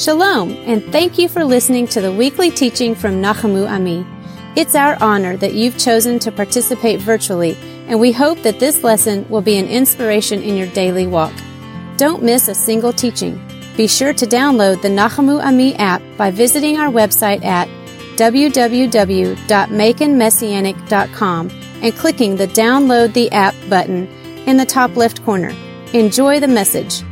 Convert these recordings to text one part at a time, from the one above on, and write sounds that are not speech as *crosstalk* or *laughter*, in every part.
Shalom, and thank you for listening to the weekly teaching from Nachamu Ami. It's our honor that you've chosen to participate virtually, and we hope that this lesson will be an inspiration in your daily walk. Don't miss a single teaching. Be sure to download the Nachamu Ami app by visiting our website at www.maconmessianic.com and clicking the Download the App button in the top left corner. Enjoy the message.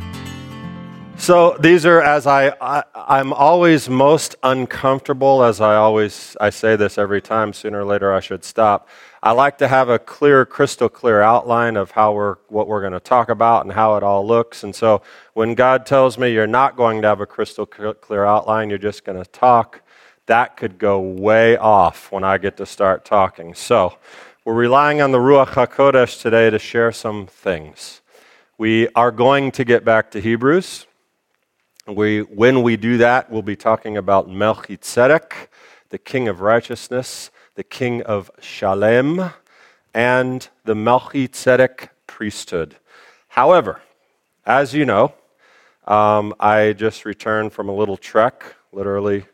So these are as I, I am always most uncomfortable as I always I say this every time sooner or later I should stop. I like to have a clear crystal clear outline of how we're what we're going to talk about and how it all looks. And so when God tells me you're not going to have a crystal clear outline, you're just going to talk, that could go way off when I get to start talking. So, we're relying on the Ruach HaKodesh today to share some things. We are going to get back to Hebrews. We, when we do that, we'll be talking about Melchizedek, the king of righteousness, the king of Shalem, and the Melchizedek priesthood. However, as you know, um, I just returned from a little trek, literally,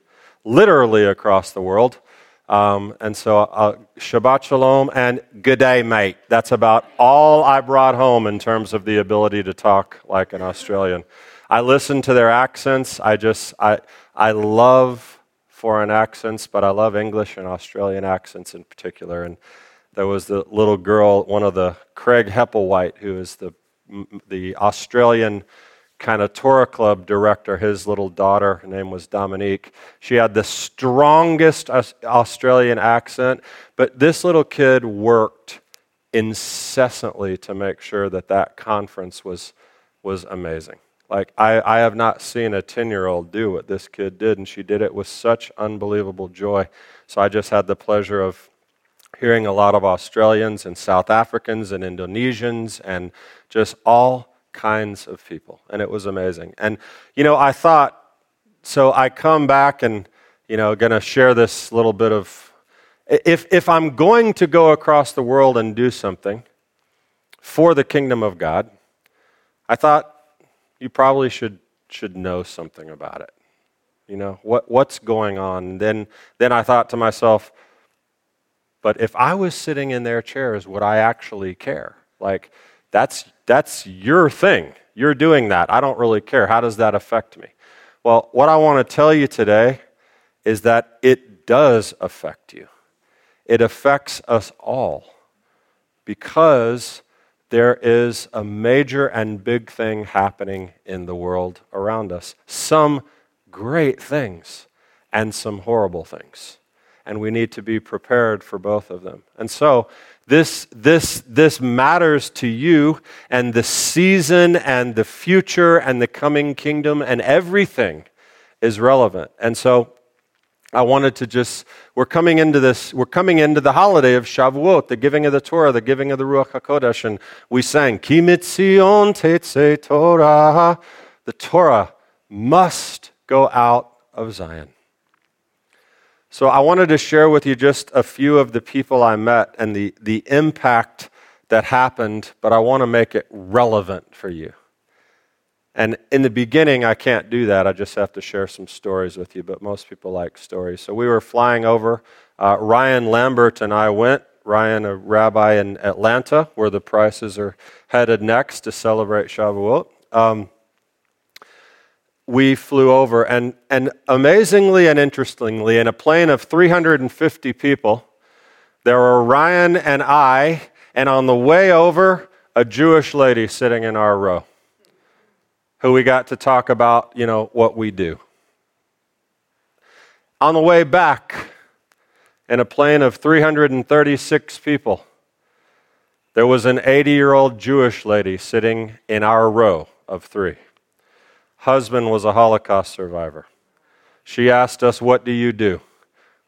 literally across the world. Um, and so, uh, Shabbat Shalom and good day, mate. That's about all I brought home in terms of the ability to talk like an Australian. I listen to their accents. I just, I, I love foreign accents, but I love English and Australian accents in particular. And there was the little girl, one of the Craig Heppelwhite, who is the, the Australian kind of Torah Club director, his little daughter, her name was Dominique. She had the strongest Australian accent, but this little kid worked incessantly to make sure that that conference was, was amazing. Like, I, I have not seen a 10 year old do what this kid did, and she did it with such unbelievable joy. So I just had the pleasure of hearing a lot of Australians and South Africans and Indonesians and just all kinds of people. And it was amazing. And, you know, I thought, so I come back and, you know, going to share this little bit of, if, if I'm going to go across the world and do something for the kingdom of God, I thought you probably should, should know something about it. You know, what, what's going on? Then, then I thought to myself, but if I was sitting in their chairs, would I actually care? Like, that's, that's your thing. You're doing that. I don't really care. How does that affect me? Well, what I want to tell you today is that it does affect you. It affects us all because there is a major and big thing happening in the world around us. Some great things and some horrible things. And we need to be prepared for both of them. And so, this, this, this matters to you and the season and the future and the coming kingdom and everything is relevant. And so, I wanted to just, we're coming into this, we're coming into the holiday of Shavuot, the giving of the Torah, the giving of the Ruach HaKodesh, and we sang, Ki mitzion tetze Torah. The Torah must go out of Zion. So I wanted to share with you just a few of the people I met and the, the impact that happened, but I want to make it relevant for you. And in the beginning, I can't do that. I just have to share some stories with you, but most people like stories. So we were flying over. Uh, Ryan Lambert and I went. Ryan, a rabbi in Atlanta, where the prices are headed next to celebrate Shavuot. Um, we flew over, and, and amazingly and interestingly, in a plane of 350 people, there were Ryan and I, and on the way over, a Jewish lady sitting in our row who we got to talk about, you know, what we do. On the way back, in a plane of 336 people, there was an 80 year old Jewish lady sitting in our row of three. Husband was a Holocaust survivor. She asked us, What do you do?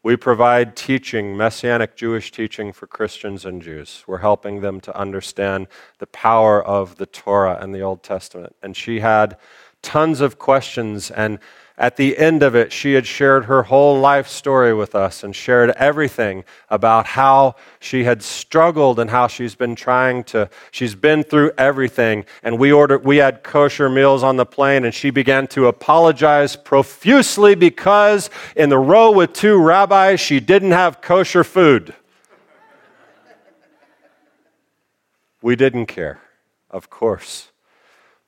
We provide teaching, messianic Jewish teaching for Christians and Jews. We're helping them to understand the power of the Torah and the Old Testament. And she had tons of questions. And at the end of it, she had shared her whole life story with us and shared everything about how she had struggled and how she's been trying to, she's been through everything. And we ordered, we had kosher meals on the plane, and she began to apologize profusely because in the row with two rabbis, she didn't have kosher food. we didn't care, of course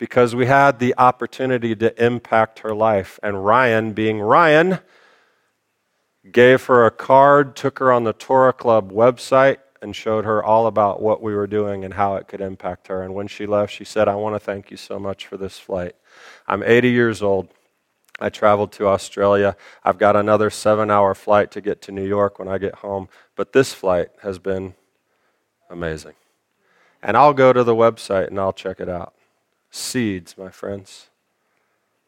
because we had the opportunity to impact her life. And Ryan, being Ryan, gave her a card, took her on the Torah Club website, and showed her all about what we were doing and how it could impact her. And when she left, she said, I want to thank you so much for this flight. I'm 80 years old. I traveled to Australia. I've got another seven hour flight to get to New York when I get home. But this flight has been amazing. And I'll go to the website and I'll check it out. Seeds, my friends.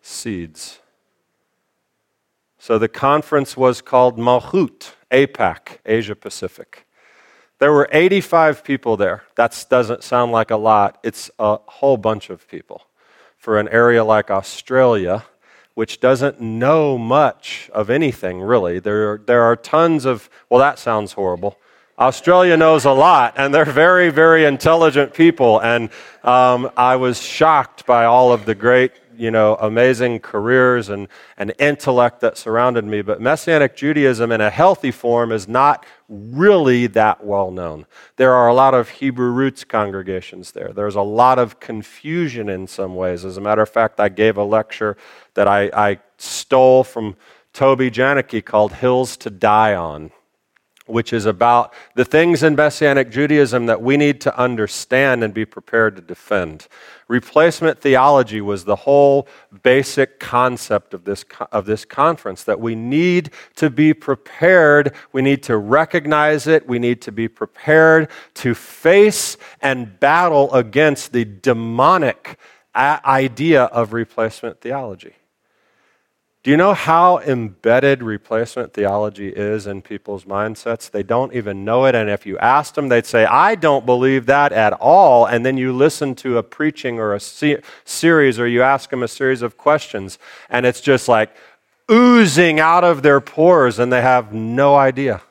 Seeds. So the conference was called Malchut, APAC, Asia Pacific. There were 85 people there. That doesn't sound like a lot. It's a whole bunch of people. For an area like Australia, which doesn't know much of anything really, there, there are tons of, well, that sounds horrible. Australia knows a lot, and they're very, very intelligent people. And um, I was shocked by all of the great, you know, amazing careers and, and intellect that surrounded me. But Messianic Judaism in a healthy form is not really that well known. There are a lot of Hebrew roots congregations there. There's a lot of confusion in some ways. As a matter of fact, I gave a lecture that I, I stole from Toby Janicki called Hills to Die On which is about the things in Messianic Judaism that we need to understand and be prepared to defend. Replacement theology was the whole basic concept of this, of this conference that we need to be prepared, we need to recognize it, we need to be prepared to face and battle against the demonic uh, idea of replacement theology. Do you know how embedded replacement theology is in people's mindsets? They don't even know it. And if you asked them, they'd say, I don't believe that at all. And then you listen to a preaching or a series, or you ask them a series of questions, and it's just like oozing out of their pores, and they have no idea.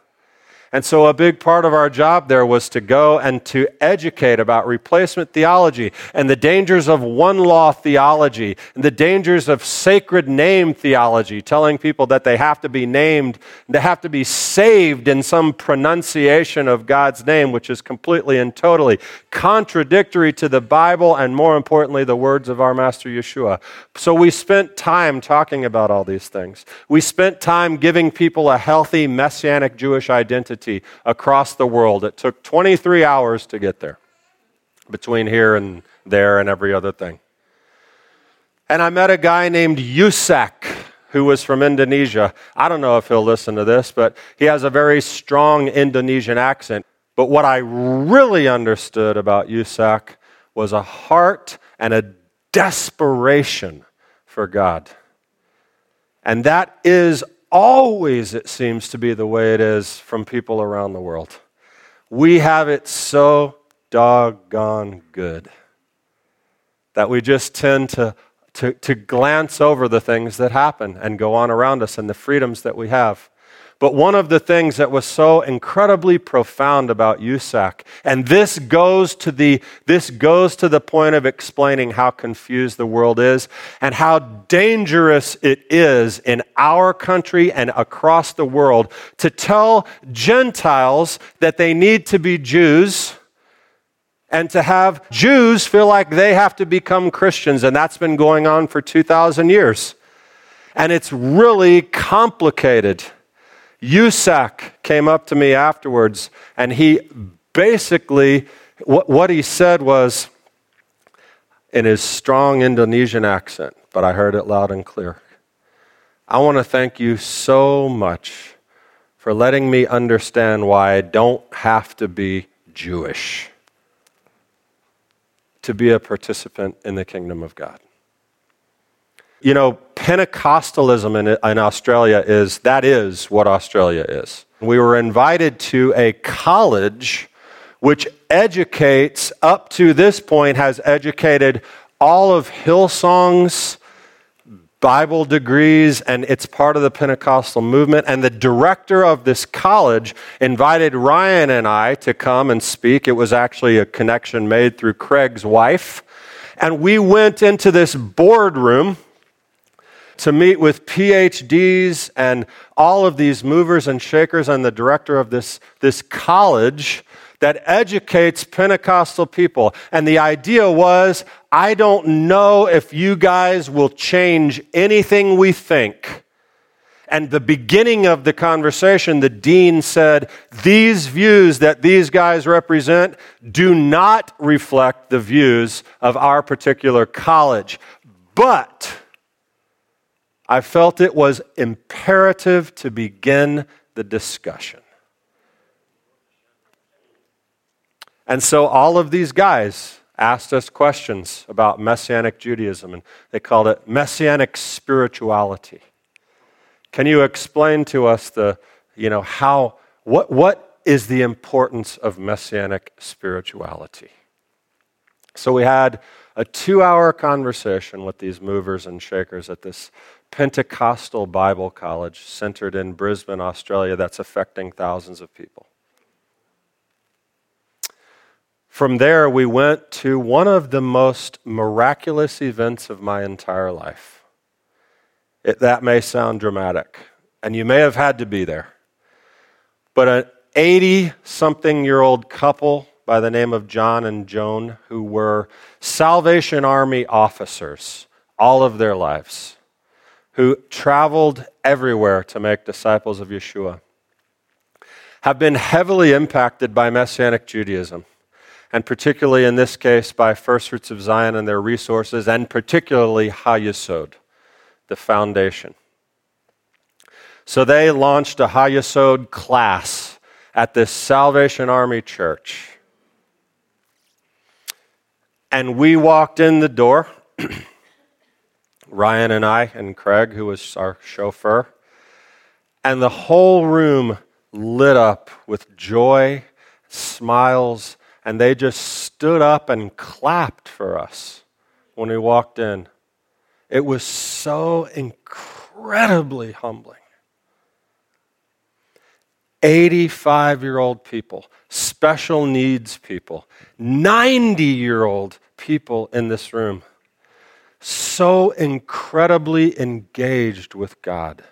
And so, a big part of our job there was to go and to educate about replacement theology and the dangers of one law theology and the dangers of sacred name theology, telling people that they have to be named, they have to be saved in some pronunciation of God's name, which is completely and totally contradictory to the Bible and, more importantly, the words of our Master Yeshua. So, we spent time talking about all these things. We spent time giving people a healthy messianic Jewish identity across the world. It took 23 hours to get there, between here and there and every other thing. And I met a guy named Yusak who was from Indonesia. I don't know if he'll listen to this, but he has a very strong Indonesian accent. But what I really understood about Yusak was a heart and a desperation for God. And that is always, it seems to be the way it is from people around the world. We have it so doggone good that we just tend to, to, to glance over the things that happen and go on around us and the freedoms that we have. But one of the things that was so incredibly profound about Yusak, and this goes to the, this goes to the point of explaining how confused the world is and how dangerous it is in our country and across the world to tell Gentiles that they need to be Jews and to have Jews feel like they have to become Christians. And that's been going on for 2,000 years. And it's really complicated. Yusak came up to me afterwards, and he basically, what, what he said was in his strong Indonesian accent, but I heard it loud and clear. I want to thank you so much for letting me understand why I don't have to be Jewish to be a participant in the kingdom of God. You know, Pentecostalism in, in Australia is that is what Australia is. We were invited to a college which educates, up to this point, has educated all of Hillsong's Bible degrees, and it's part of the Pentecostal movement. And the director of this college invited Ryan and I to come and speak. It was actually a connection made through Craig's wife. And we went into this boardroom to meet with PhDs and all of these movers and shakers and the director of this, this college that educates Pentecostal people. And the idea was I don't know if you guys will change anything we think. And the beginning of the conversation, the dean said, These views that these guys represent do not reflect the views of our particular college. But I felt it was imperative to begin the discussion. And so all of these guys asked us questions about Messianic Judaism, and they called it Messianic spirituality. Can you explain to us the, you know, how, what, what is the importance of Messianic spirituality? So we had a two hour conversation with these movers and shakers at this Pentecostal Bible College centered in Brisbane, Australia, that's affecting thousands of people. From there, we went to one of the most miraculous events of my entire life. It, that may sound dramatic, and you may have had to be there. But an 80 something year old couple by the name of John and Joan, who were Salvation Army officers all of their lives who traveled everywhere to make disciples of Yeshua, have been heavily impacted by Messianic Judaism, and particularly in this case by First Fruits of Zion and their resources, and particularly Hayesod, the foundation. So they launched a Hayesod class at this Salvation Army church. And we walked in the door. Ryan and I, and Craig, who was our chauffeur. And the whole room lit up with joy, smiles, and they just stood up and clapped for us when we walked in. It was so incredibly humbling. 85 year old people, special needs people, 90 year old people in this room so incredibly engaged with God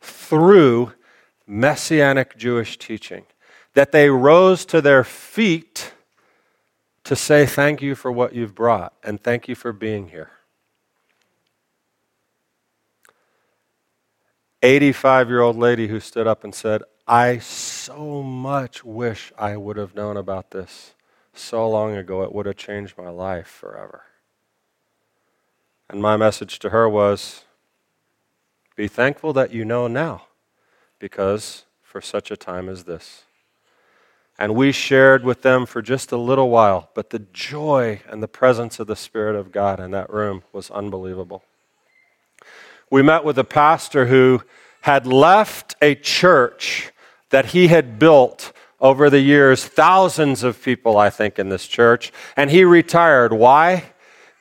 through messianic Jewish teaching that they rose to their feet to say thank you for what you've brought and thank you for being here. 85 year old lady who stood up and said, I so much wish I would have known about this so long ago. It would have changed my life forever. And my message to her was be thankful that you know now, because for such a time as this. And we shared with them for just a little while, but the joy and the presence of the Spirit of God in that room was unbelievable. We met with a pastor who had left a church that he had built over the years, thousands of people, I think, in this church, and he retired. Why?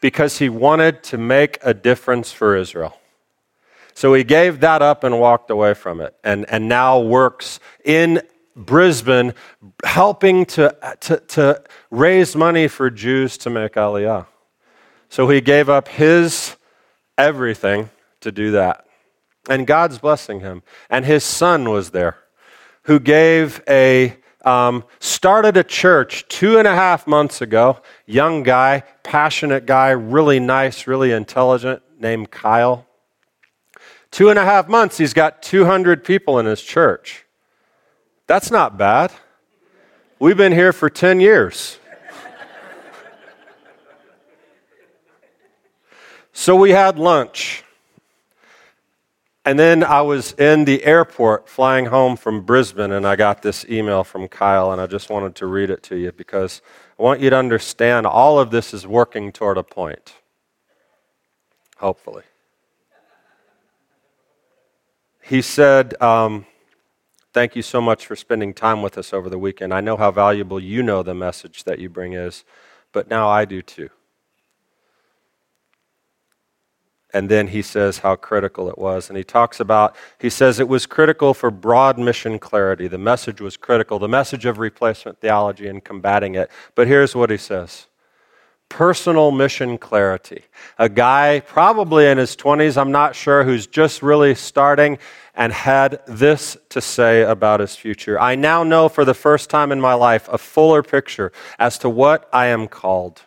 because he wanted to make a difference for Israel. So he gave that up and walked away from it, and, and now works in Brisbane helping to, to, to raise money for Jews to make Aliyah. So he gave up his everything to do that. And God's blessing him. And his son was there, who gave a um, started a church two and a half months ago. Young guy, passionate guy, really nice, really intelligent, named Kyle. Two and a half months, he's got 200 people in his church. That's not bad. We've been here for 10 years. so we had lunch. And then I was in the airport flying home from Brisbane, and I got this email from Kyle, and I just wanted to read it to you because I want you to understand all of this is working toward a point. Hopefully. He said, um, Thank you so much for spending time with us over the weekend. I know how valuable you know the message that you bring is, but now I do too. And then he says how critical it was. And he talks about, he says it was critical for broad mission clarity. The message was critical, the message of replacement theology and combating it. But here's what he says personal mission clarity. A guy, probably in his 20s, I'm not sure, who's just really starting and had this to say about his future. I now know for the first time in my life a fuller picture as to what I am called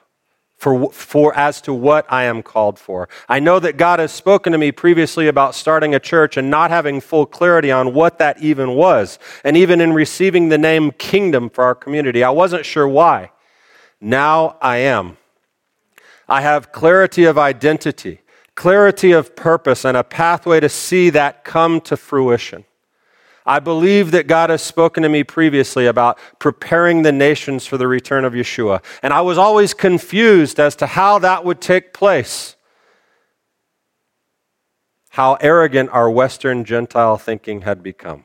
for, for as to what I am called for. I know that God has spoken to me previously about starting a church and not having full clarity on what that even was, and even in receiving the name kingdom for our community. I wasn't sure why. Now I am. I have clarity of identity, clarity of purpose, and a pathway to see that come to fruition. I believe that God has spoken to me previously about preparing the nations for the return of Yeshua. And I was always confused as to how that would take place. How arrogant our Western Gentile thinking had become.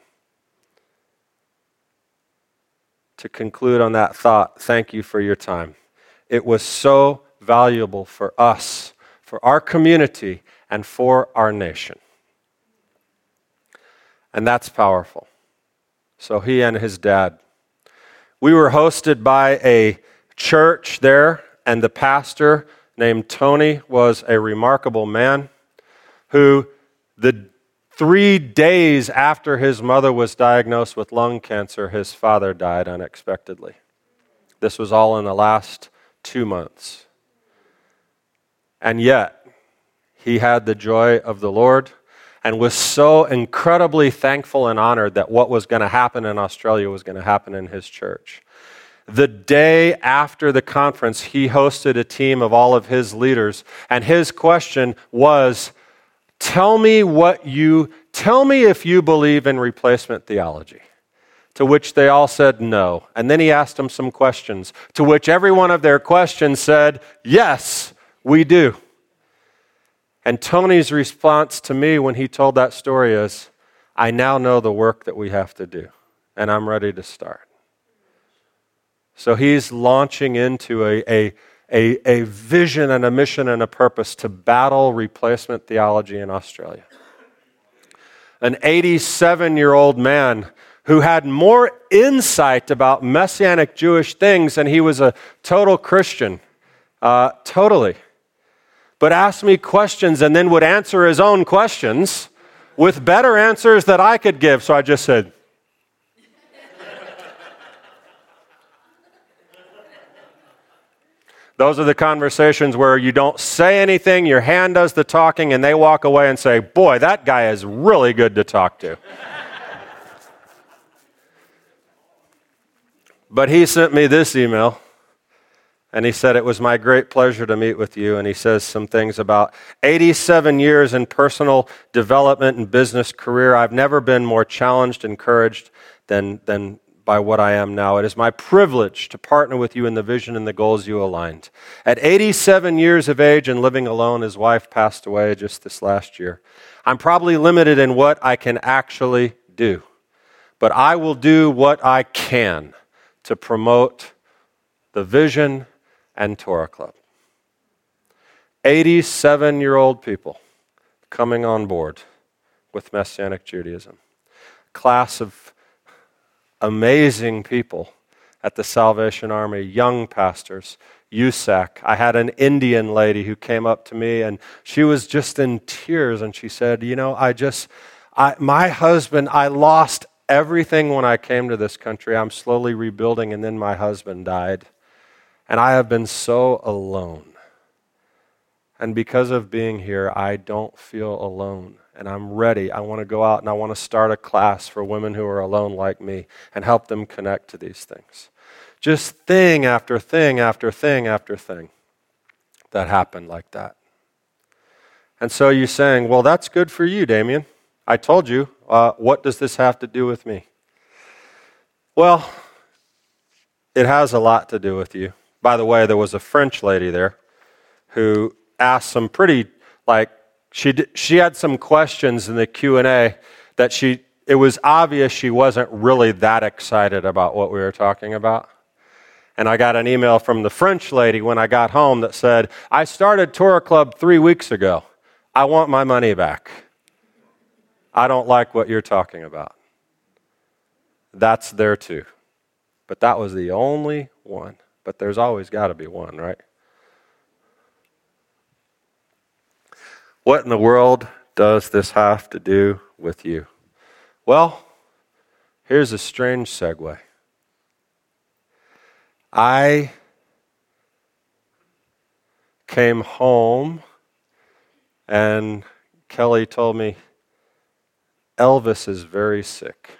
To conclude on that thought, thank you for your time. It was so valuable for us, for our community, and for our nation. And that's powerful. So he and his dad. We were hosted by a church there, and the pastor named Tony was a remarkable man who, the three days after his mother was diagnosed with lung cancer, his father died unexpectedly. This was all in the last two months. And yet, he had the joy of the Lord and was so incredibly thankful and honored that what was going to happen in Australia was going to happen in his church. The day after the conference, he hosted a team of all of his leaders, and his question was Tell me what you, tell me if you believe in replacement theology. To which they all said no. And then he asked them some questions, to which every one of their questions said, Yes, we do. And Tony's response to me when he told that story is, I now know the work that we have to do, and I'm ready to start. So he's launching into a, a, a, a vision and a mission and a purpose to battle replacement theology in Australia. An 87 year old man who had more insight about messianic Jewish things than he was a total Christian. Uh, totally but asked me questions and then would answer his own questions with better answers that I could give. So I just said, Those are the conversations where you don't say anything, your hand does the talking, and they walk away and say, Boy, that guy is really good to talk to. but he sent me this email. And he said, It was my great pleasure to meet with you. And he says some things about 87 years in personal development and business career. I've never been more challenged, encouraged than, than by what I am now. It is my privilege to partner with you in the vision and the goals you aligned. At 87 years of age and living alone, his wife passed away just this last year. I'm probably limited in what I can actually do, but I will do what I can to promote the vision and Torah Club. 87 year old people coming on board with Messianic Judaism. Class of amazing people at the Salvation Army, young pastors, Yusak. I had an Indian lady who came up to me and she was just in tears and she said, You know, I just, I, my husband, I lost everything when I came to this country. I'm slowly rebuilding, and then my husband died. And I have been so alone. And because of being here, I don't feel alone. And I'm ready. I want to go out and I want to start a class for women who are alone like me and help them connect to these things. Just thing after thing after thing after thing that happened like that. And so you're saying, well, that's good for you, Damian. I told you. Uh, what does this have to do with me? Well, it has a lot to do with you. By the way, there was a French lady there who asked some pretty like she she had some questions in the Q&A that she it was obvious she wasn't really that excited about what we were talking about. And I got an email from the French lady when I got home that said, "I started Torah Club 3 weeks ago. I want my money back. I don't like what you're talking about. That's there too. But that was the only one. But there's always got to be one, right? What in the world does this have to do with you? Well, here's a strange segue. I came home and Kelly told me Elvis is very sick.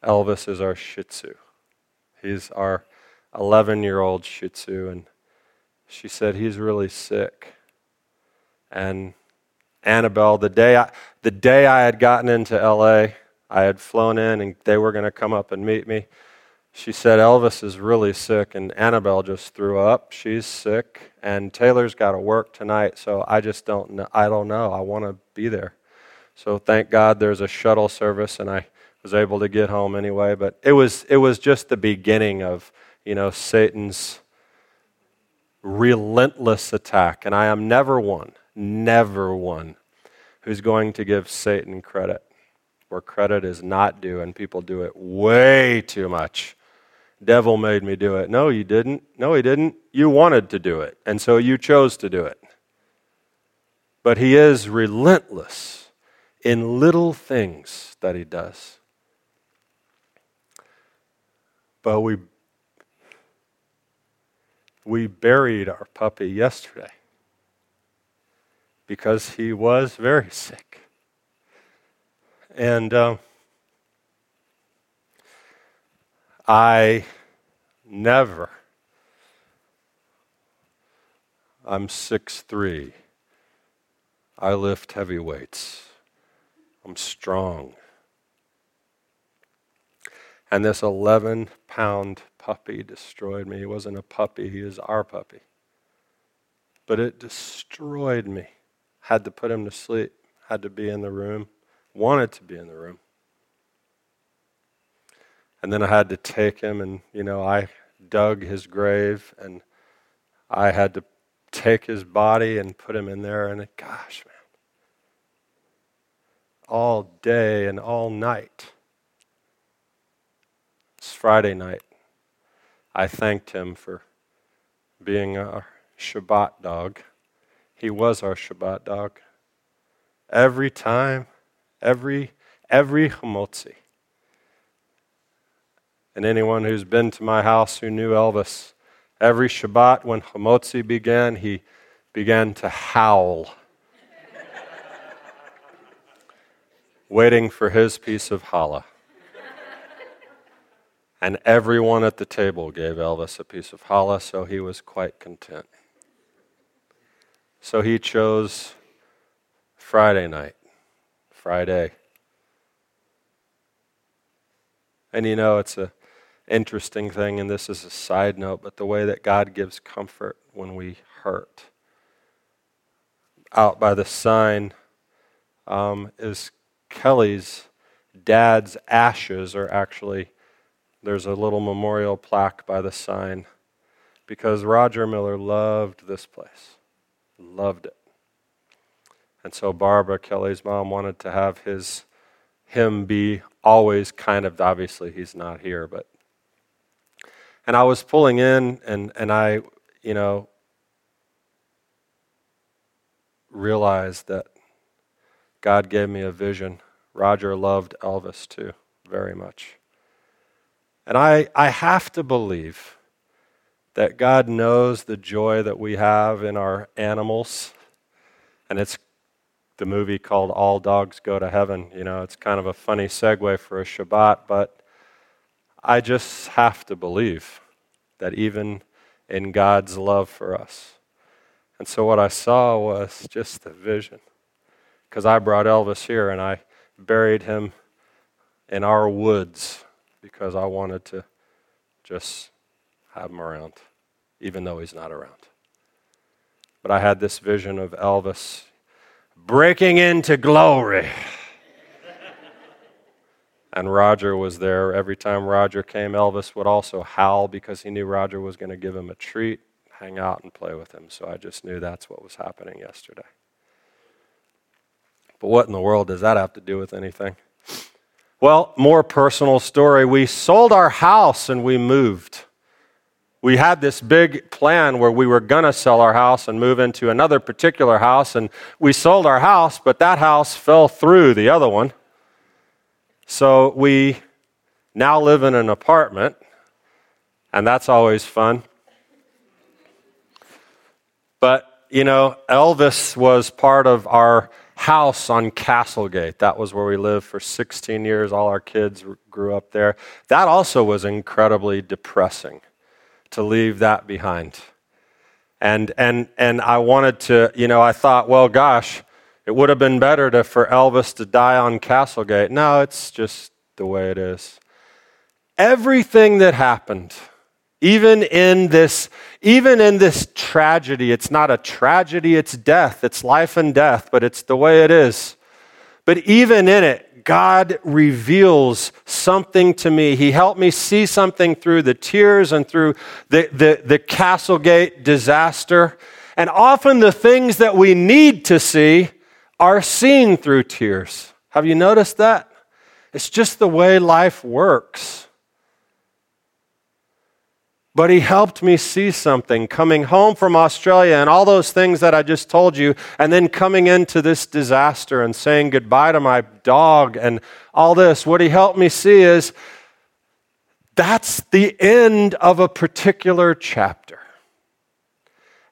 Elvis is our Shih Tzu. He's our 11 year old Shih Tzu, and she said he's really sick. And Annabelle, the day I, the day I had gotten into LA, I had flown in and they were going to come up and meet me. She said, Elvis is really sick, and Annabelle just threw up. She's sick, and Taylor's got to work tonight, so I just don't know. I don't know. I want to be there. So thank God there's a shuttle service, and I was able to get home anyway. But it was, it was just the beginning of, you know, Satan's relentless attack. And I am never one, never one who's going to give Satan credit where credit is not due, and people do it way too much. Devil made me do it. No, you didn't. No, he didn't. You wanted to do it, and so you chose to do it. But he is relentless in little things that he does. But we we buried our puppy yesterday because he was very sick. And uh, I never, I'm six three. I lift heavy weights. I'm strong. And this 11 pound puppy destroyed me. He wasn't a puppy, he was our puppy. But it destroyed me. Had to put him to sleep, had to be in the room, wanted to be in the room. And then I had to take him, and, you know, I dug his grave, and I had to take his body and put him in there, and it, gosh, man. All day and all night. Friday night. I thanked him for being our Shabbat dog. He was our Shabbat dog. Every time, every every Hamotzi. And anyone who's been to my house who knew Elvis, every Shabbat when Hamotzi began, he began to howl, *laughs* waiting for his piece of challah. And everyone at the table gave Elvis a piece of challah, so he was quite content. So he chose Friday night, Friday. And you know, it's an interesting thing, and this is a side note, but the way that God gives comfort when we hurt. Out by the sign um, is Kelly's dad's ashes are actually there's a little memorial plaque by the sign because Roger Miller loved this place, loved it. And so Barbara, Kelly's mom, wanted to have his him be always kind of obviously he's not here, but and I was pulling in and, and I, you know, realized that God gave me a vision. Roger loved Elvis too, very much. And I, I have to believe that God knows the joy that we have in our animals. And it's the movie called All Dogs Go to Heaven. You know, it's kind of a funny segue for a Shabbat, but I just have to believe that even in God's love for us. And so what I saw was just the vision. Because I brought Elvis here and I buried him in our woods because I wanted to just have him around, even though he's not around. But I had this vision of Elvis breaking into glory. *laughs* and Roger was there. Every time Roger came, Elvis would also howl because he knew Roger was going to give him a treat, hang out, and play with him. So I just knew that's what was happening yesterday. But what in the world does that have to do with anything? Well, more personal story. We sold our house and we moved. We had this big plan where we were going to sell our house and move into another particular house. And we sold our house, but that house fell through the other one. So we now live in an apartment, and that's always fun. But, you know, Elvis was part of our house on Castlegate. That was where we lived for 16 years. All our kids grew up there. That also was incredibly depressing to leave that behind. And, and, and I wanted to, you know, I thought, well, gosh, it would have been better to, for Elvis to die on Castlegate. No, it's just the way it is. Everything that happened, even in this, even in this tragedy, it's not a tragedy, it's death. It's life and death, but it's the way it is. But even in it, God reveals something to me. He helped me see something through the tears and through the, the, the Castlegate disaster. And often the things that we need to see are seen through tears. Have you noticed that? It's just the way life works. But he helped me see something coming home from Australia and all those things that I just told you, and then coming into this disaster and saying goodbye to my dog and all this. What he helped me see is that's the end of a particular chapter.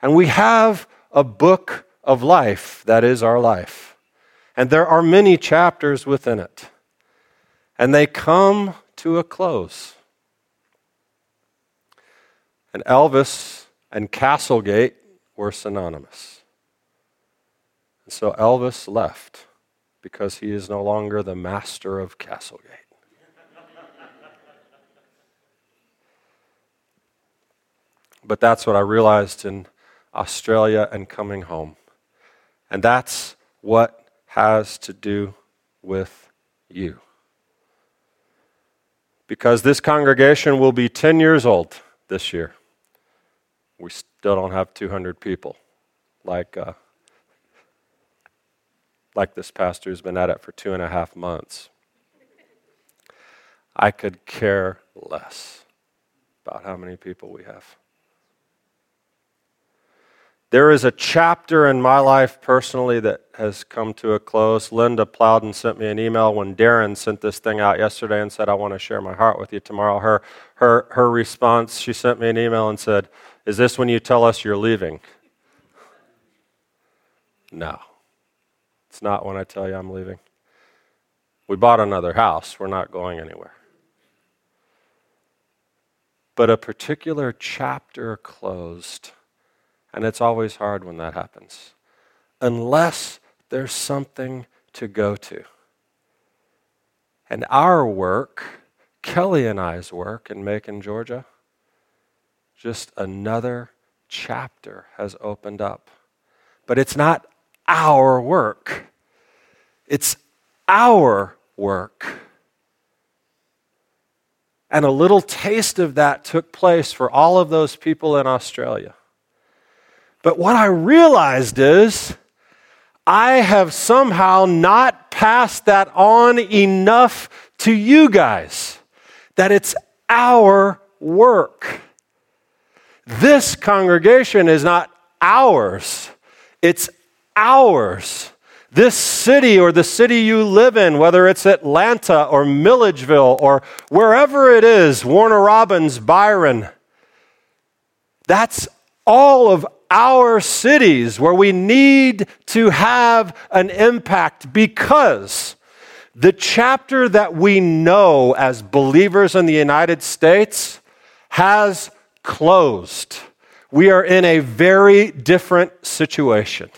And we have a book of life that is our life. And there are many chapters within it. And they come to a close. And Elvis and Castlegate were synonymous. And so Elvis left because he is no longer the master of Castlegate. *laughs* but that's what I realized in Australia and coming home. And that's what has to do with you. Because this congregation will be 10 years old this year we still don't have 200 people like, uh, like this pastor who's been at it for two and a half months. I could care less about how many people we have. There is a chapter in my life personally that has come to a close. Linda Plowden sent me an email when Darren sent this thing out yesterday and said, I want to share my heart with you tomorrow. Her, her, her response, she sent me an email and said, Is this when you tell us you're leaving? No. It's not when I tell you I'm leaving. We bought another house. We're not going anywhere. But a particular chapter closed and it's always hard when that happens, unless there's something to go to. And our work, Kelly and I's work in Macon, Georgia, just another chapter has opened up. But it's not our work, it's our work. And a little taste of that took place for all of those people in Australia. But what I realized is I have somehow not passed that on enough to you guys, that it's our work. This congregation is not ours, it's ours. This city or the city you live in, whether it's Atlanta or Milledgeville or wherever it is, Warner Robins, Byron, that's all of our cities where we need to have an impact because the chapter that we know as believers in the United States has closed. We are in a very different situation.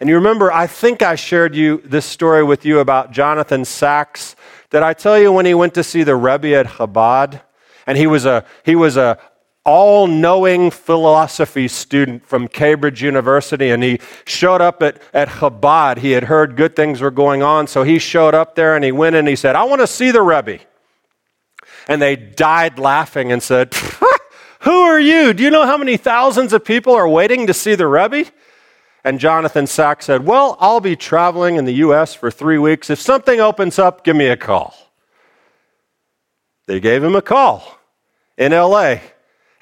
And you remember, I think I shared you this story with you about Jonathan Sacks. Did I tell you when he went to see the Rebbe at Chabad? And he was a, he was a, all knowing philosophy student from Cambridge University, and he showed up at, at Chabad. He had heard good things were going on, so he showed up there and he went and he said, I want to see the Rebbe. And they died laughing and said, *laughs* Who are you? Do you know how many thousands of people are waiting to see the Rebbe? And Jonathan Sacks said, Well, I'll be traveling in the U.S. for three weeks. If something opens up, give me a call. They gave him a call in LA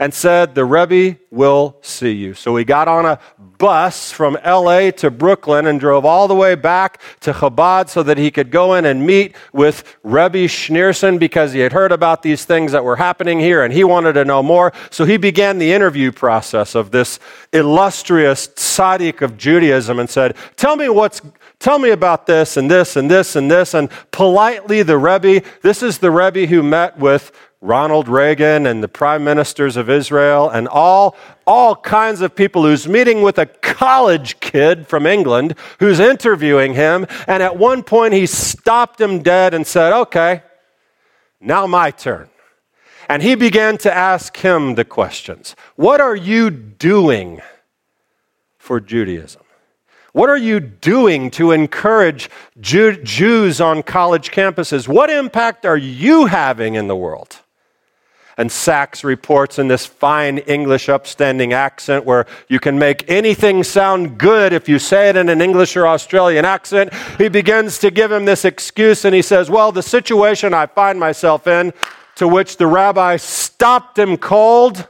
and said, The Rebbe will see you. So he got on a bus from LA to Brooklyn and drove all the way back to Chabad so that he could go in and meet with Rebbe Schneerson because he had heard about these things that were happening here and he wanted to know more. So he began the interview process of this illustrious tzaddik of Judaism and said, Tell me what's tell me about this and this and this and this. And politely, the Rebbe, this is the Rebbe who met with Ronald Reagan and the prime ministers of Israel and all, all kinds of people who's meeting with a college kid from England who's interviewing him. And at one point, he stopped him dead and said, Okay, now my turn. And he began to ask him the questions What are you doing for Judaism? What are you doing to encourage Jew- Jews on college campuses? What impact are you having in the world? And Sacks reports in this fine English upstanding accent where you can make anything sound good if you say it in an English or Australian accent. He begins to give him this excuse and he says, Well, the situation I find myself in, to which the rabbi stopped him cold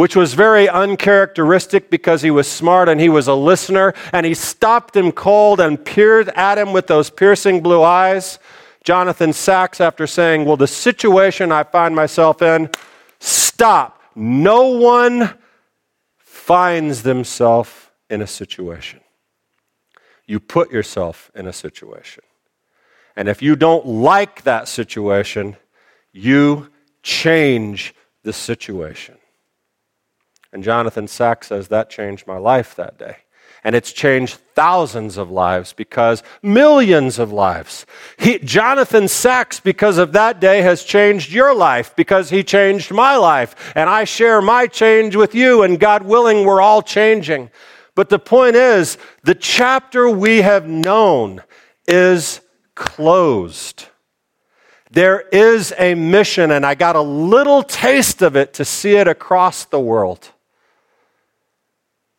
which was very uncharacteristic because he was smart and he was a listener, and he stopped him cold and peered at him with those piercing blue eyes. Jonathan Sacks, after saying, Well, the situation I find myself in, stop. No one finds themselves in a situation. You put yourself in a situation. And if you don't like that situation, you change the situation. And Jonathan Sacks says that changed my life that day. And it's changed thousands of lives because millions of lives. He, Jonathan Sacks, because of that day, has changed your life because he changed my life. And I share my change with you, and God willing, we're all changing. But the point is, the chapter we have known is closed. There is a mission, and I got a little taste of it to see it across the world.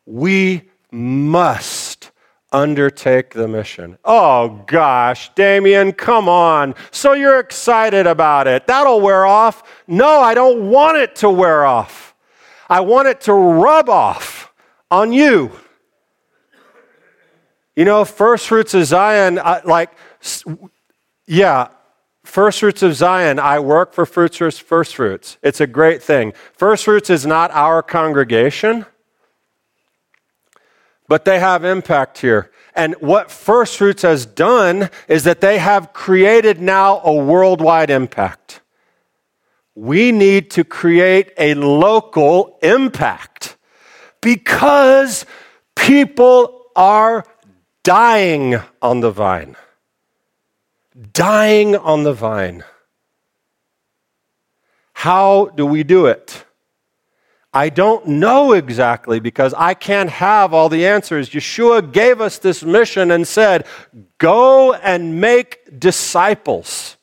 We must undertake the mission. Oh gosh, Damian, come on. So you're excited about it. That'll wear off. No, I don't want it to wear off. I want it to rub off on you. You know, First Fruits of Zion, like, yeah, First Fruits of Zion, I work for First Fruits, First Fruits. It's a great thing. First Fruits is not our congregation but they have impact here. And what First Fruits has done is that they have created now a worldwide impact. We need to create a local impact because people are dying on the vine. Dying on the vine. How do we do it? I don't know exactly because I can't have all the answers. Yeshua gave us this mission and said, Go and make disciples,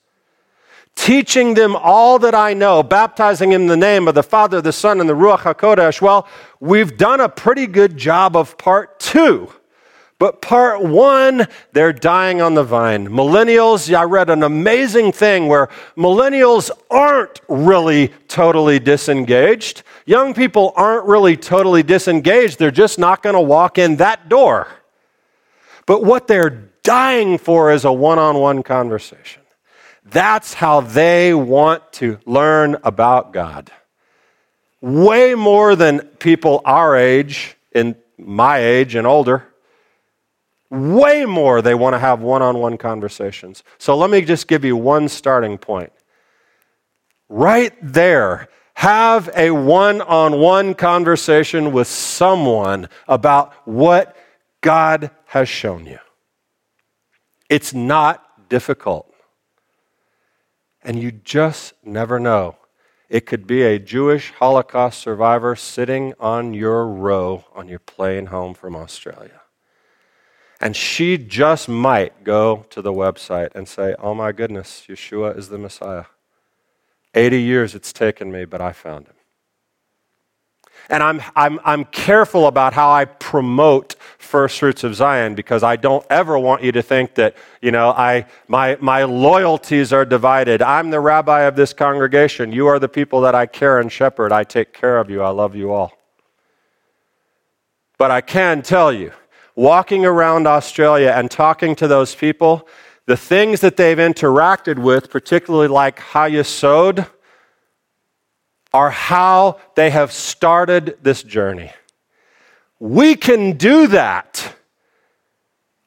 teaching them all that I know, baptizing in the name of the Father, the Son, and the Ruach HaKodesh. Well, we've done a pretty good job of part two. But part one, they're dying on the vine. Millennials, I read an amazing thing where millennials aren't really totally disengaged. Young people aren't really totally disengaged. They're just not going to walk in that door. But what they're dying for is a one on one conversation. That's how they want to learn about God. Way more than people our age, in my age and older. Way more they want to have one on one conversations. So let me just give you one starting point. Right there, have a one on one conversation with someone about what God has shown you. It's not difficult. And you just never know. It could be a Jewish Holocaust survivor sitting on your row on your plane home from Australia. And she just might go to the website and say, Oh my goodness, Yeshua is the Messiah. 80 years it's taken me, but I found him. And I'm, I'm, I'm careful about how I promote First Fruits of Zion because I don't ever want you to think that, you know, I, my, my loyalties are divided. I'm the rabbi of this congregation. You are the people that I care and shepherd. I take care of you. I love you all. But I can tell you, walking around Australia and talking to those people, the things that they've interacted with, particularly like Hayesod, are how they have started this journey. We can do that.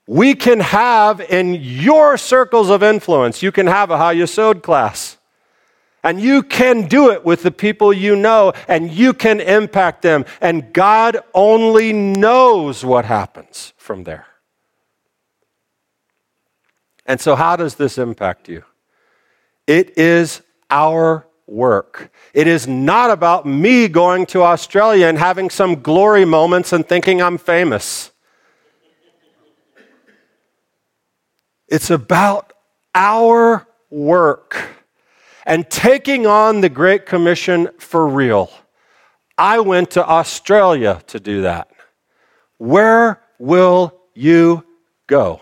We can have in your circles of influence, you can have a Hayesod class. And you can do it with the people you know, and you can impact them. And God only knows what happens from there. And so, how does this impact you? It is our work. It is not about me going to Australia and having some glory moments and thinking I'm famous. It's about our work and taking on the Great Commission for real. I went to Australia to do that. Where will you go?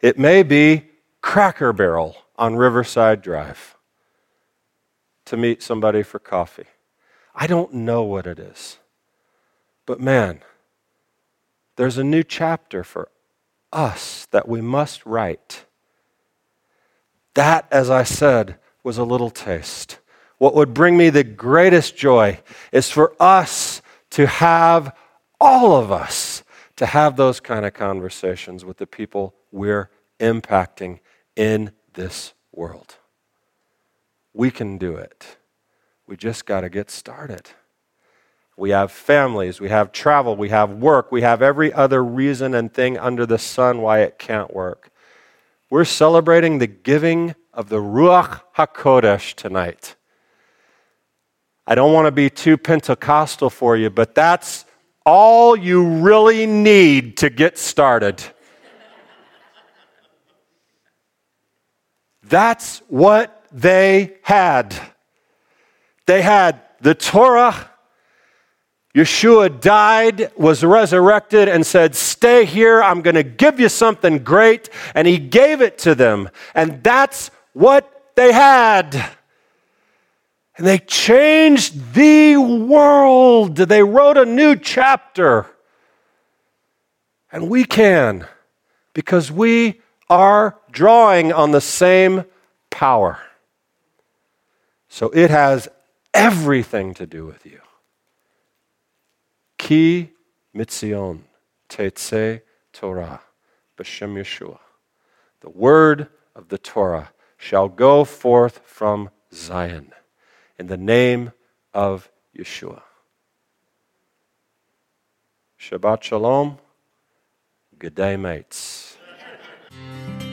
It may be Cracker Barrel on Riverside Drive to meet somebody for coffee. I don't know what it is. But man, there's a new chapter for us that we must write. That, as I said, was a little taste. What would bring me the greatest joy is for us to have, all of us, to have those kind of conversations with the people we're impacting in this world. We can do it. We just got to get started. We have families, we have travel, we have work, we have every other reason and thing under the sun why it can't work. We're celebrating the giving of the Ruach HaKodesh tonight. I don't want to be too Pentecostal for you, but that's all you really need to get started. that's what they had. They had the Torah. Yeshua died, was resurrected, and said, Stay here. I'm going to give you something great. And he gave it to them. And that's what they had. And they changed the world. They wrote a new chapter. And we can, because we are drawing on the same power. So it has everything to do with you. Ki mitzion tetze Torah b'shem Yeshua. The word of the Torah shall go forth from Zion in the name of Yeshua. Shabbat Shalom. Good day, mates.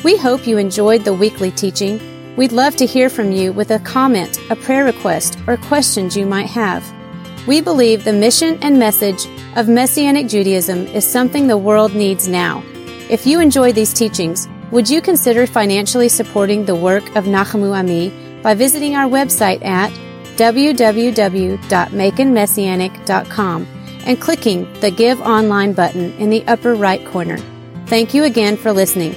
We hope you enjoyed the weekly teaching We'd love to hear from you with a comment, a prayer request, or questions you might have. We believe the mission and message of Messianic Judaism is something the world needs now. If you enjoy these teachings, would you consider financially supporting the work of Nachamu Ami by visiting our website at www.makenmessianic.com and clicking the Give Online button in the upper right corner. Thank you again for listening.